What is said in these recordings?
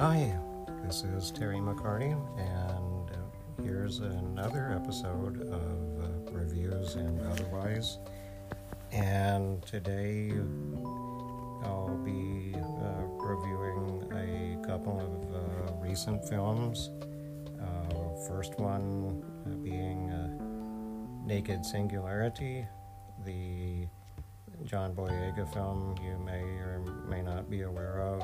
Hi, this is Terry McCarty, and uh, here's another episode of uh, Reviews and Otherwise. And today I'll be uh, reviewing a couple of uh, recent films. Uh, first one being Naked Singularity, the John Boyega film you may or may not be aware of.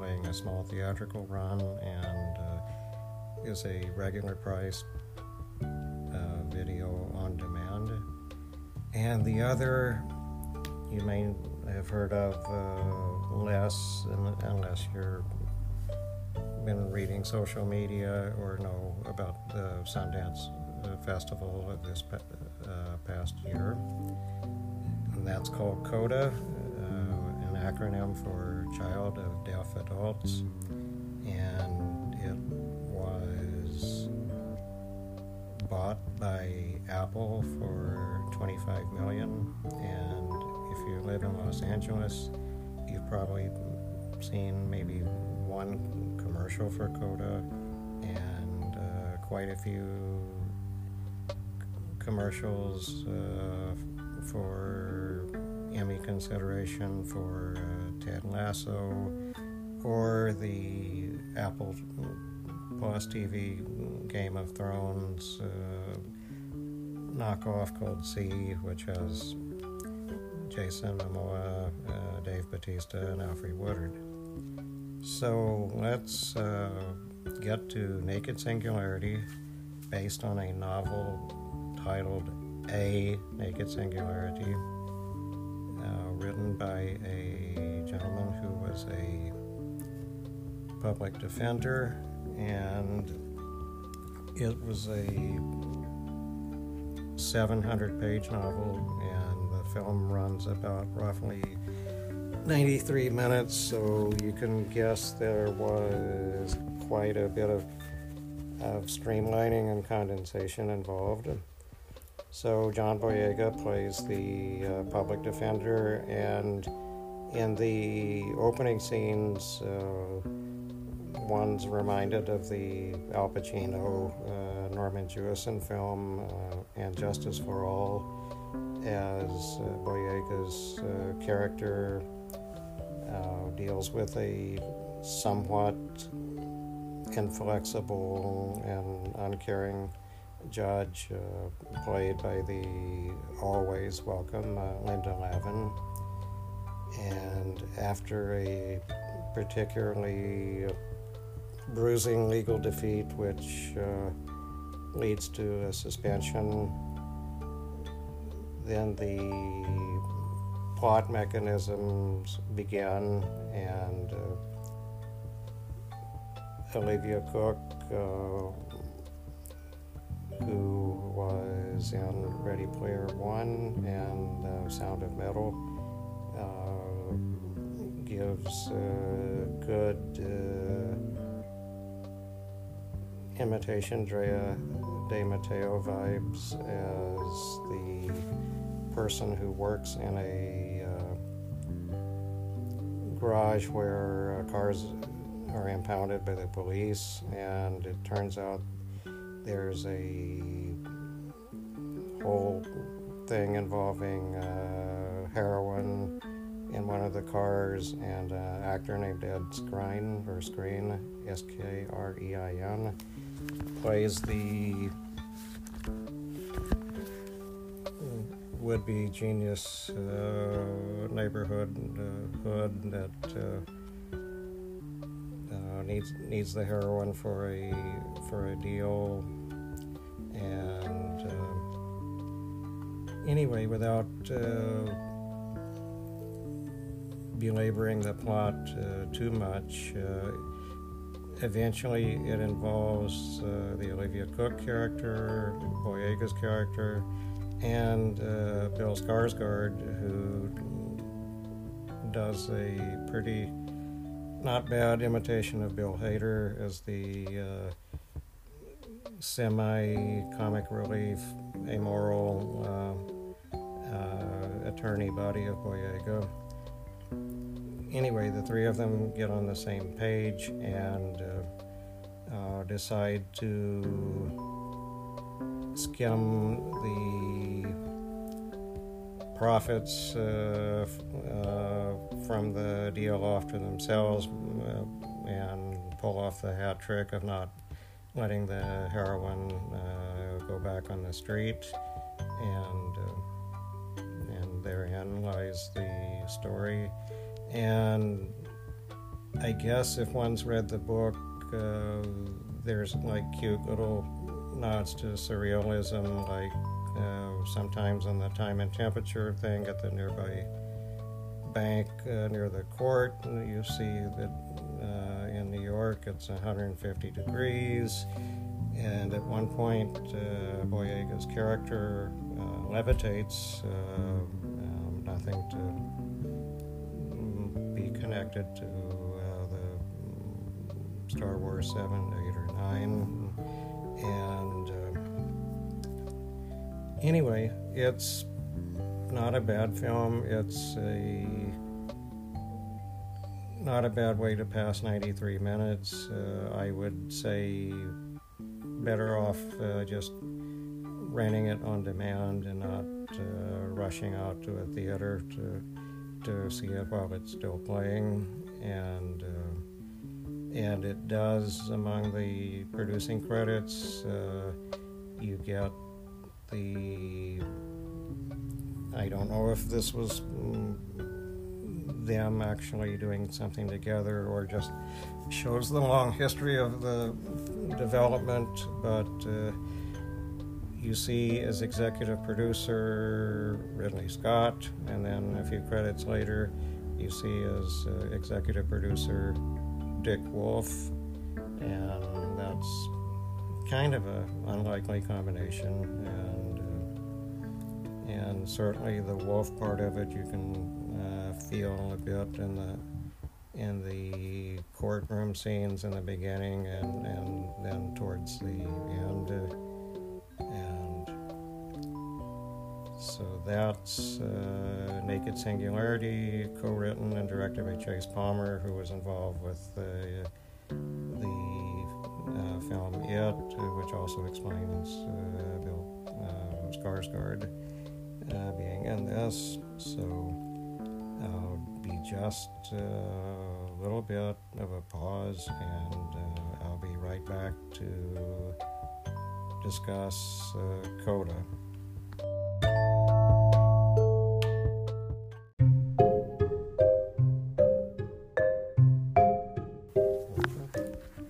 Playing a small theatrical run and uh, is a regular price uh, video on demand. And the other you may have heard of uh, less unless you're been reading social media or know about the Sundance uh, Festival of this uh, past year. And that's called CODA, acronym for Child of Deaf Adults. And it was bought by Apple for 25 million. And if you live in Los Angeles, you've probably seen maybe one commercial for CODA and uh, quite a few commercials uh, for Emmy consideration for uh, Ted Lasso or the Apple Plus TV Game of Thrones uh, knockoff called See, which has Jason Momoa, uh, Dave Bautista, and Alfre Woodard. So let's uh, get to Naked Singularity, based on a novel titled A Naked Singularity, written by a gentleman who was a public defender, and it was a 700 page novel, and the film runs about roughly 93 minutes, so you can guess there was quite a bit of, of streamlining and condensation involved. So John Boyega plays the uh, public defender, and in the opening scenes, uh, one's reminded of the Al Pacino, uh, Norman Jewison film, uh, and Justice for All, as uh, Boyega's uh, character deals with a somewhat inflexible and uncaring judge, uh, played by the always welcome uh, Linda Lavin. And after a particularly bruising legal defeat, which uh, leads to a suspension, then the plot mechanisms begin, and uh, Olivia Cooke uh, who was in Ready Player One and uh, Sound of Metal, uh, gives uh, good uh, imitation Drea De Matteo vibes as the person who works in a uh, garage where uh, cars are impounded by the police, and it turns out there's a whole thing involving uh, heroin in one of the cars and an actor named Ed Skrein or Skrein, S K R E I N, plays the would be genius uh, neighborhood uh, hood that uh, uh, needs needs the heroin for a for a deal. And uh, anyway without uh, belaboring the plot too much eventually it involves the Olivia Cooke character Boyega's character and uh, Bill Skarsgård, who does a pretty not bad imitation of Bill Hader as the uh, semi comic relief, amoral uh, uh, attorney buddy of Boyega. anyway, the three of them get on the same page and decide to skim the profits uh, uh, from the deal off to themselves uh, and pull off the hat trick of not letting the heroin go back on the street. And and therein lies the story. And I guess if one's read the book, uh, there's like cute little nods to surrealism, like uh, sometimes on the time and temperature thing at the nearby bank uh, near the court. You see that uh, in New York it's 150 degrees, and at one point, uh, Boyega's character uh, levitates, um, nothing to be connected to uh, the Star Wars 7, 8, or 9. And uh, anyway, it's not a bad film. It's a not a bad way to pass 93 minutes. Uh, I would say better off uh, just renting it on demand and not uh, rushing out to a theater to to see it while it's still playing, and uh, and it does among the producing credits. Uh, you get the I don't know if this was mm, them actually doing something together or just shows the long history of the development, but. Uh, you see as executive producer Ridley Scott, and then a few credits later, you see as uh, executive producer Dick Wolf, and that's kind of an unlikely combination, uh, and certainly the Wolf part of it you can uh, feel a bit in the in the courtroom scenes in the beginning, and and then towards the end. Uh, So that's uh, Naked Singularity, co written and directed by Chase Palmer, who was involved with the, the uh, film It, which also explains uh, Bill uh, Skarsgård uh, being in this. So I'll be just a little bit of a pause, and uh, I'll be right back to discuss Coda.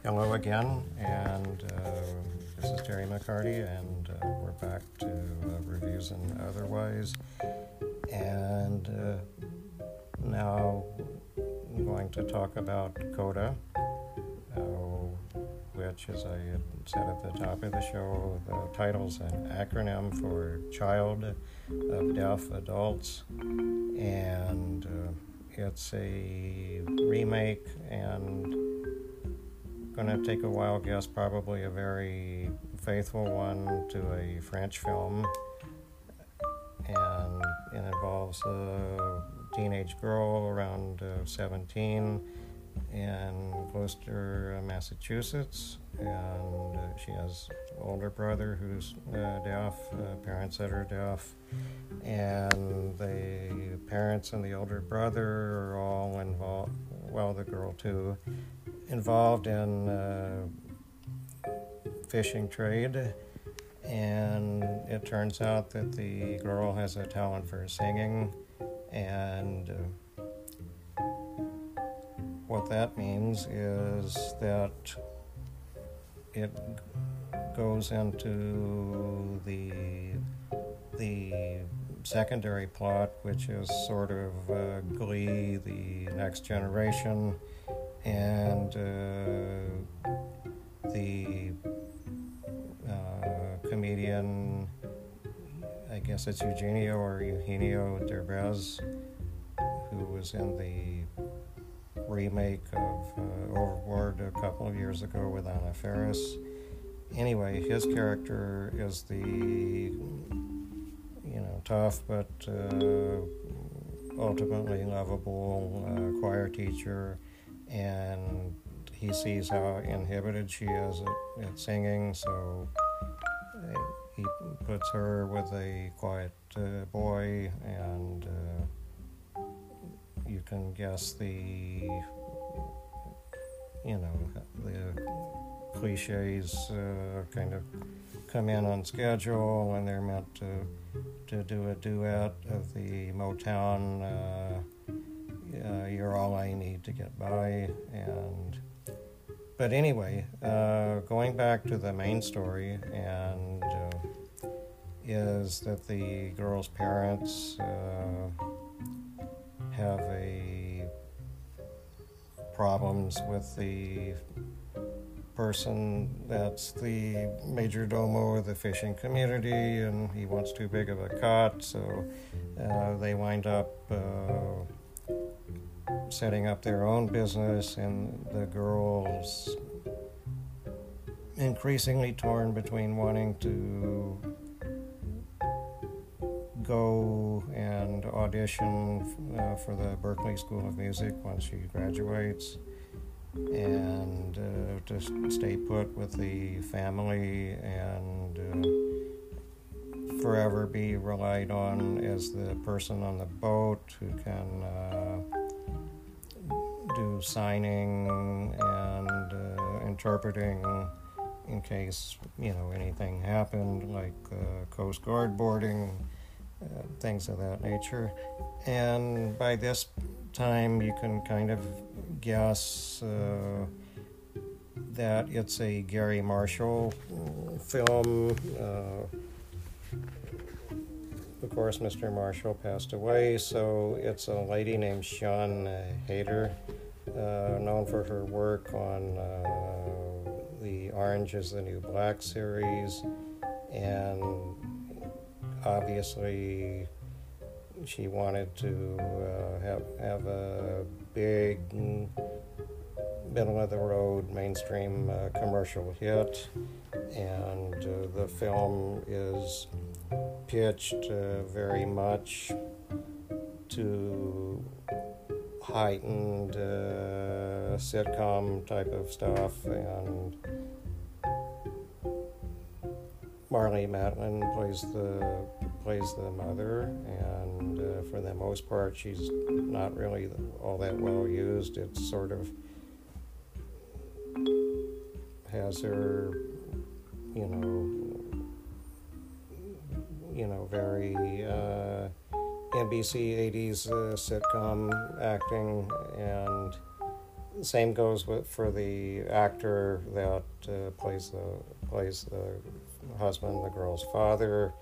Hello again, and uh, this is Terry McCarty, and uh, we're back to and otherwise. And uh, now I'm going to talk about CODA, uh, which, as I had said at the top of the show, the title's an acronym for Child of Deaf Adults, and uh, it's a remake and going to take a wild guess, probably a very faithful one to a French film. And it involves a teenage girl around uh, 17 in Gloucester, Massachusetts. And uh, she has an older brother who's uh, deaf, parents that are deaf. And the parents and the older brother are all involved, well, the girl too, involved in fishing trade, and it turns out that the girl has a talent for singing, and uh, what that means is that it goes into the the secondary plot, which is sort of uh, Glee, the next generation, and uh, the comedian, I guess it's Eugenio or Eugenio Derbez, who was in the remake of uh, Overboard a couple of years ago with Anna Faris. Anyway, his character is the you know tough but uh, ultimately lovable uh, choir teacher, and he sees how inhibited she is at, at singing, so puts her with a quiet uh, boy, and uh, you can guess the, you know, the cliches uh, kind of come in on schedule, and they're meant to to do a duet of the Motown. Uh, uh, you're all I need to get by, and but anyway, uh, going back to the main story, and is that the girl's parents uh, have a problems with the person that's the major domo of the fishing community, and he wants too big of a cut, so uh, they wind up uh, setting up their own business, and the girls increasingly torn between wanting to go and audition uh, for the Berklee School of Music once she graduates. And uh, to stay put with the family and uh, forever be relied on as the person on the boat who can uh, do signing and uh, interpreting in case you know anything happened, like uh, Coast Guard boarding, things of that nature. And by this time, you can kind of guess uh, that it's a Garry Marshall film. Uh, of course, Mr. Marshall passed away, so it's a lady named Siân Heder, uh, known for her work on uh, the Orange is the New Black series, and obviously she wanted to uh, have have a big middle of the road mainstream uh, commercial hit, and uh, the film is pitched uh, very much to heightened uh, sitcom type of stuff. And Marlee Matlin plays the plays the mother, and uh, for the most part, she's not really all that well used. It's sort of has her, you know, you know, very uh, NBC '80s uh, sitcom acting, and the same goes with for the actor that uh, plays the plays the husband, the girl's father.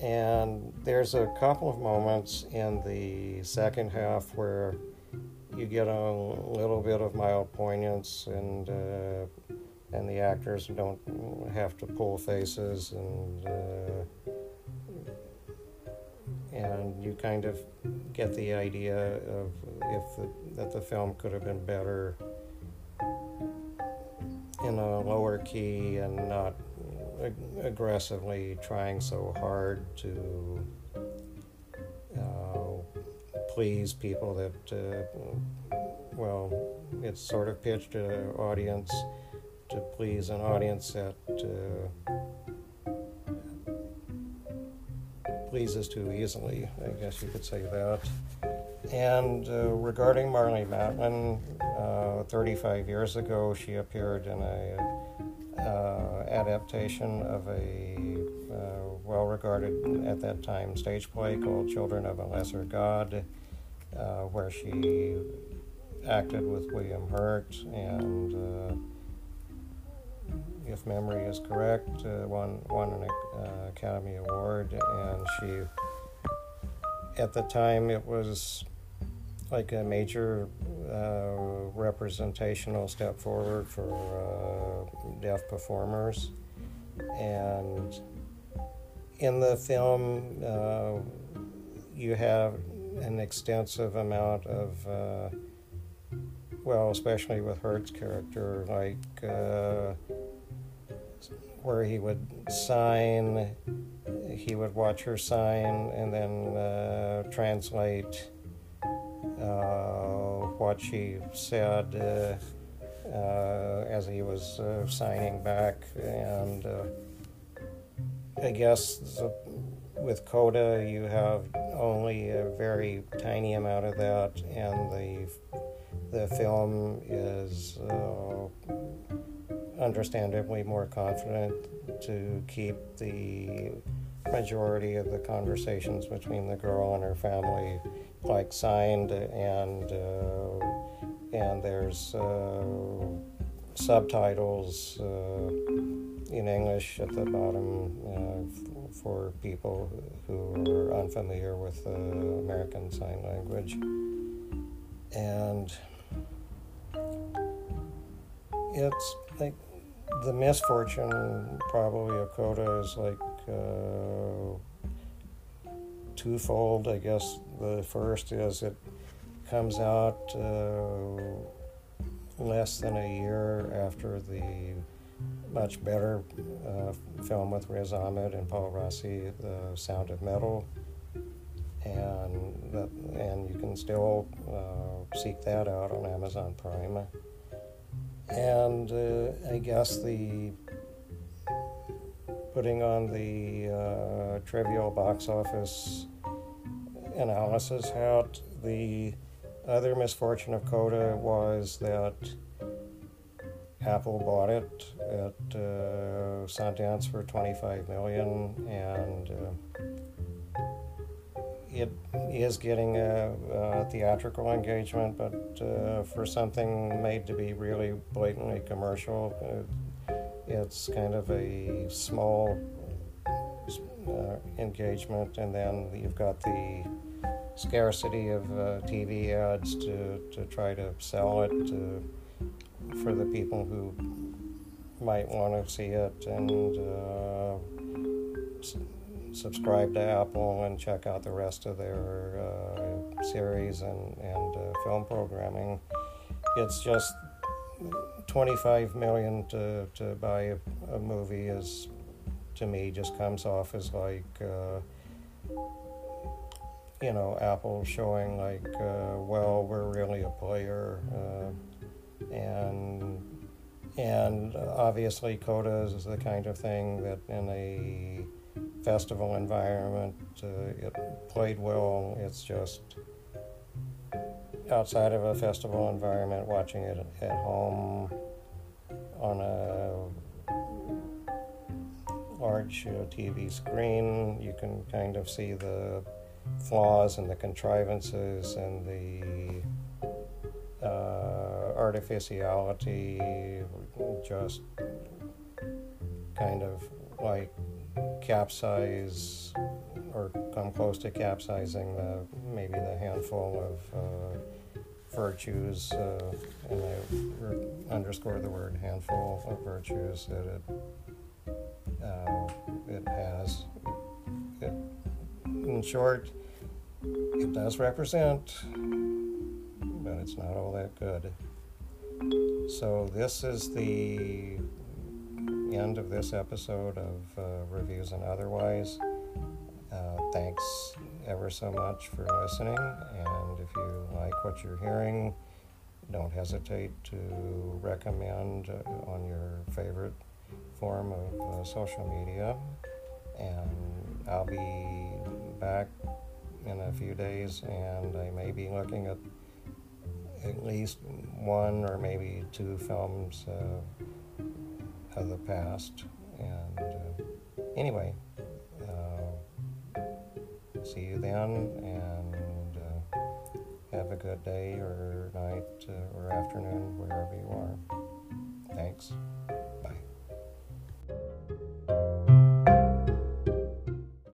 And there's a couple of moments in the second half where you get a little bit of mild poignance, and uh, and the actors don't have to pull faces, and uh, and you kind of get the idea of if the, that the film could have been better in a lower key and not ag- aggressively trying so hard to uh, please people that, uh, well, it's sort of pitched an audience to please an audience that uh, pleases too easily. I guess you could say that. And uh, regarding Marlee Matlin, uh, 35 years ago, she appeared in a uh, adaptation of a uh, well regarded at that time stage play called Children of a Lesser God, uh, where she acted with William Hurt and, uh, if memory is correct, uh, won, won an uh, Academy Award. And she, at the time, it was like a major uh, representational step forward for uh, deaf performers. And in the film, uh, you have an extensive amount of, uh, well, especially with Hurt's character, like uh, where he would sign, he would watch her sign and then uh, translate what she said uh, uh, as he was uh, signing back. And uh, I guess the, with Coda, you have only a very tiny amount of that, and the the film is uh, understandably more confident to keep the majority of the conversations between the girl and her family like signed and uh, and there's uh, subtitles uh, in English at the bottom f- for people who are unfamiliar with American Sign Language. And it's like the misfortune probably of Coda is like uh, twofold. I guess the first is it comes out uh, less than a year after the much better uh, film with Riz Ahmed and Paul Rossi, The Sound of Metal. And that, and you can still uh, seek that out on Amazon Prime. And uh, I guess the putting on the uh, trivial box office analysis hat, the other misfortune of Coda was that Apple bought it at uh, Sundance for 25 million, and uh, it is getting a, a, theatrical engagement, but uh, for something made to be really blatantly commercial, uh, it's kind of a small uh, engagement, and then you've got the scarcity of uh, TV ads to, to try to sell it to, for the people who might want to see it and uh, s- subscribe to Apple and check out the rest of their uh, series and, and film programming. It's just 25 million to, to buy a, a movie is to me just comes off as like uh, you know Apple showing like uh, well we're really a player uh, and and obviously Coda is the kind of thing that in a festival environment uh, it played well. It's just outside of a festival environment watching it at home on a large uh, TV screen you can kind of see the flaws and the contrivances and the uh, artificiality just kind of like capsize or come close to capsizing the maybe the handful of uh, virtues uh, and I re- underscore the word handful of virtues that it uh, it has. It in short, it does represent, but it's not all that good. So, this is the end of this episode of uh, Reviews and Otherwise. Uh, thanks ever so much for listening, and if you like what you're hearing, don't hesitate to recommend uh, on your favorite form of uh, social media. And I'll be back in a few days, and I may be looking at at least one or maybe two films uh, of the past. And uh, anyway, uh, see you then, and uh, have a good day or night uh, or afternoon, wherever you are. Thanks.